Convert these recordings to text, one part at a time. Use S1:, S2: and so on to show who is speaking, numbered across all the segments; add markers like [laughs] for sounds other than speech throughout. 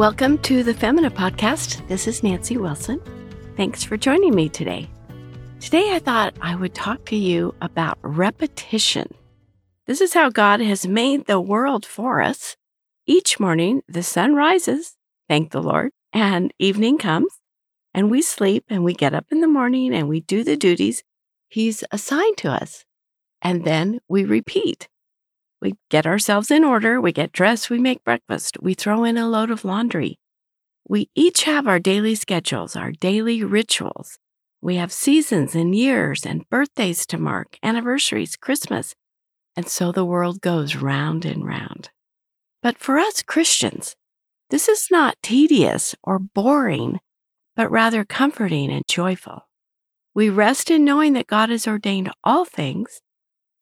S1: Welcome to the Femina Podcast. This is Nancy Wilson. Thanks for joining me today. Today, I thought I would talk to you about repetition. This is how God has made the world for us. Each morning, the sun rises, thank the Lord, and evening comes, and we sleep and we get up in the morning and we do the duties He's assigned to us. And then we repeat. We get ourselves in order, we get dressed, we make breakfast, we throw in a load of laundry. We each have our daily schedules, our daily rituals. We have seasons and years and birthdays to mark, anniversaries, Christmas. And so the world goes round and round. But for us Christians, this is not tedious or boring, but rather comforting and joyful. We rest in knowing that God has ordained all things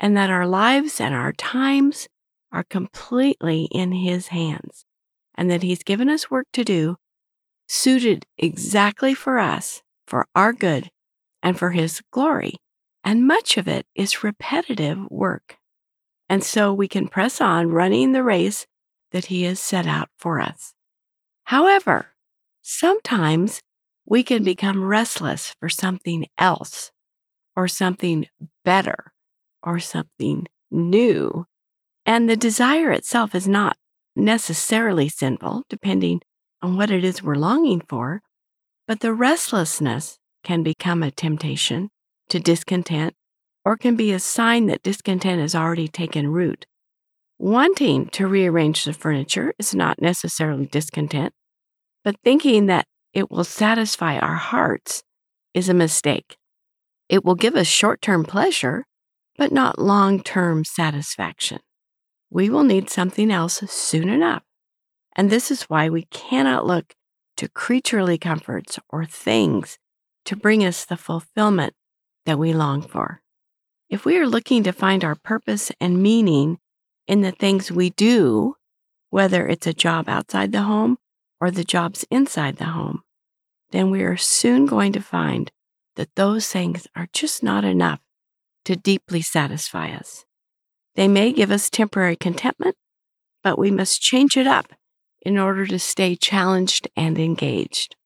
S1: and that our lives and our times are completely in His hands, and that He's given us work to do suited exactly for us, for our good, and for His glory. And much of it is repetitive work. And so we can press on running the race that He has set out for us. However, sometimes we can become restless for something else or something better or something new. And the desire itself is not necessarily sinful, depending on what it is we're longing for, but the restlessness can become a temptation to discontent or can be a sign that discontent has already taken root. Wanting to rearrange the furniture is not necessarily discontent, but thinking that it will satisfy our hearts is a mistake. It will give us short term pleasure, but not long term satisfaction. We will need something else soon enough. And this is why we cannot look to creaturely comforts or things to bring us the fulfillment that we long for. If we are looking to find our purpose and meaning in the things we do, whether it's a job outside the home or the jobs inside the home, then we are soon going to find that those things are just not enough to deeply satisfy us. They may give us temporary contentment, but we must change it up in order to stay challenged and engaged.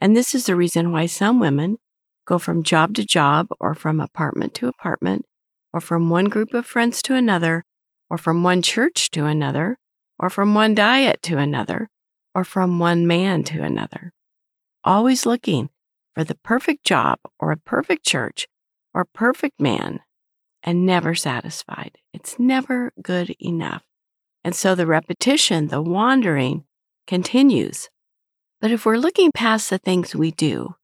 S1: And this is the reason why some women go from job to job, or from apartment to apartment, or from one group of friends to another, or from one church to another, or from one diet to another, or from one man to another. Always looking for the perfect job, or a perfect church, or perfect man and never satisfied. It's never good enough. And so the repetition, the wandering continues. But if we're looking past the things we do,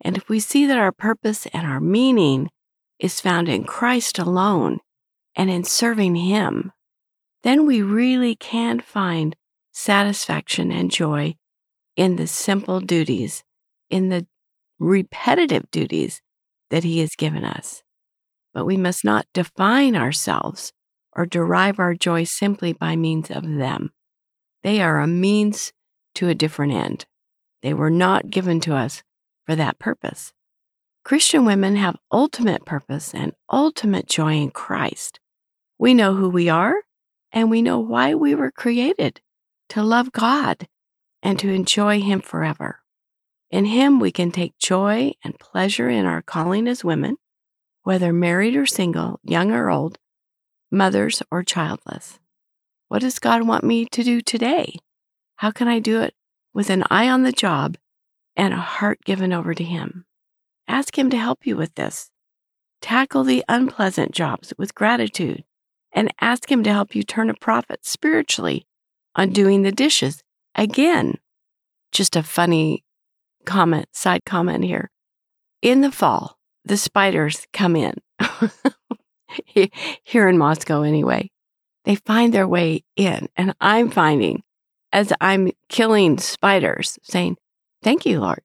S1: and if we see that our purpose and our meaning is found in Christ alone and in serving Him, then we really can find satisfaction and joy in the simple duties, in the repetitive duties that He has given us. But we must not define ourselves or derive our joy simply by means of them. They are a means to a different end. They were not given to us for that purpose. Christian women have ultimate purpose and ultimate joy in Christ. We know who we are and we know why we were created to love God and to enjoy Him forever. In Him, we can take joy and pleasure in our calling as women, whether married or single, young or old, mothers or childless. What does God want me to do today? How can I do it with an eye on the job and a heart given over to Him? Ask Him to help you with this. Tackle the unpleasant jobs with gratitude and ask Him to help you turn a profit spiritually on doing the dishes. Again, just a funny comment, side comment here. In the fall, the spiders come in. [laughs] here in Moscow, anyway. They find their way in. And I'm finding as I'm killing spiders, saying, Thank you, Lord.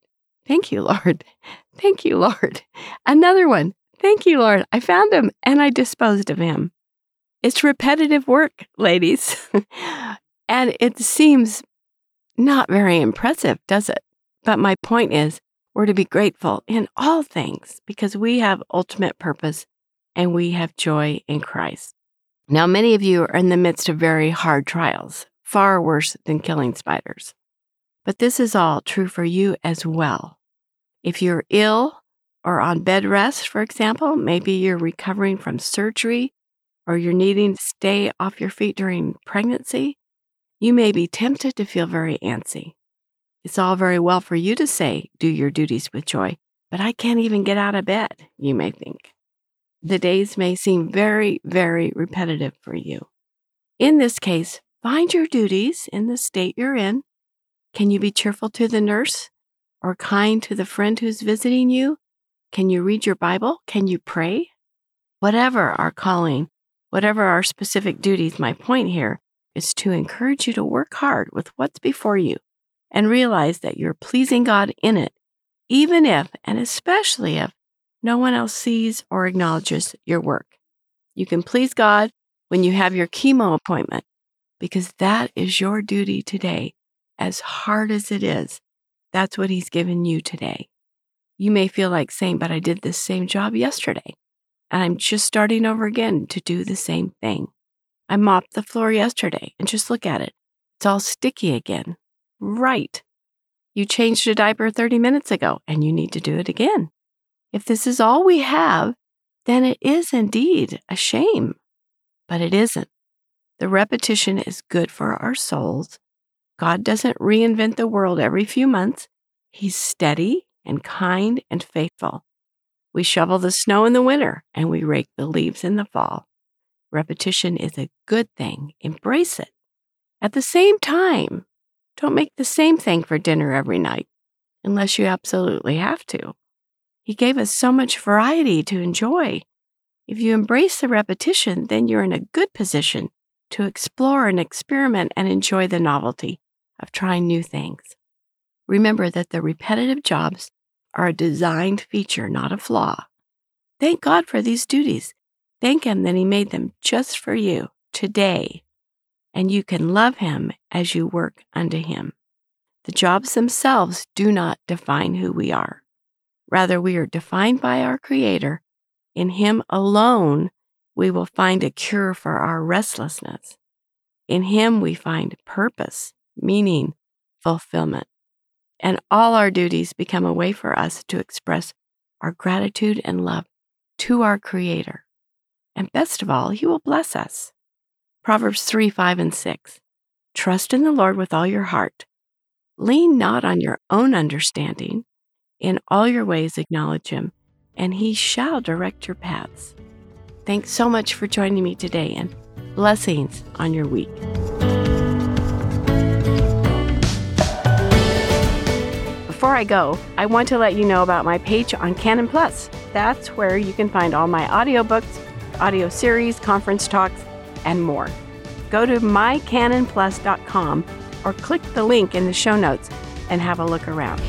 S1: Thank you, Lord. [laughs] Thank you, Lord. Another one. Thank you, Lord. I found him and I disposed of him. It's repetitive work, ladies. [laughs] and it seems not very impressive, does it? But my point is, we're to be grateful in all things because we have ultimate purpose and we have joy in Christ. Now, many of you are in the midst of very hard trials, far worse than killing spiders. But this is all true for you as well. If you're ill or on bed rest, for example, maybe you're recovering from surgery or you're needing to stay off your feet during pregnancy, you may be tempted to feel very antsy. It's all very well for you to say, do your duties with joy, but I can't even get out of bed, you may think. The days may seem very, very repetitive for you. In this case, find your duties in the state you're in. Can you be cheerful to the nurse or kind to the friend who's visiting you? Can you read your Bible? Can you pray? Whatever our calling, whatever our specific duties, my point here is to encourage you to work hard with what's before you and realize that you're pleasing God in it, even if, and especially if, no one else sees or acknowledges your work. You can please God when you have your chemo appointment because that is your duty today, as hard as it is. That's what He's given you today. You may feel like saying, but I did this same job yesterday, and I'm just starting over again to do the same thing. I mopped the floor yesterday and just look at it. It's all sticky again. Right. You changed a diaper 30 minutes ago and you need to do it again. If this is all we have, then it is indeed a shame. But it isn't. The repetition is good for our souls. God doesn't reinvent the world every few months. He's steady and kind and faithful. We shovel the snow in the winter and we rake the leaves in the fall. Repetition is a good thing. Embrace it. At the same time, don't make the same thing for dinner every night unless you absolutely have to. He gave us so much variety to enjoy. If you embrace the repetition, then you're in a good position to explore and experiment and enjoy the novelty of trying new things. Remember that the repetitive jobs are a designed feature, not a flaw. Thank God for these duties Thank Him that He made them just for you today, and you can love Him as you work unto Him. The jobs themselves do not define who we are. Rather, we are defined by our Creator. In Him alone, we will find a cure for our restlessness. In Him, we find purpose, meaning, fulfillment. And all our duties become a way for us to express our gratitude and love to our Creator. And best of all, He will bless us. Proverbs 3 5 and 6. Trust in the Lord with all your heart. Lean not on your own understanding. In all your ways, acknowledge Him, and He shall direct your paths. Thanks so much for joining me today, and blessings on your week. Before I go, I want to let you know about my page on Canon Plus. That's where you can find all my audiobooks audio series, conference talks, and more. Go to mycanonplus.com or click the link in the show notes and have a look around.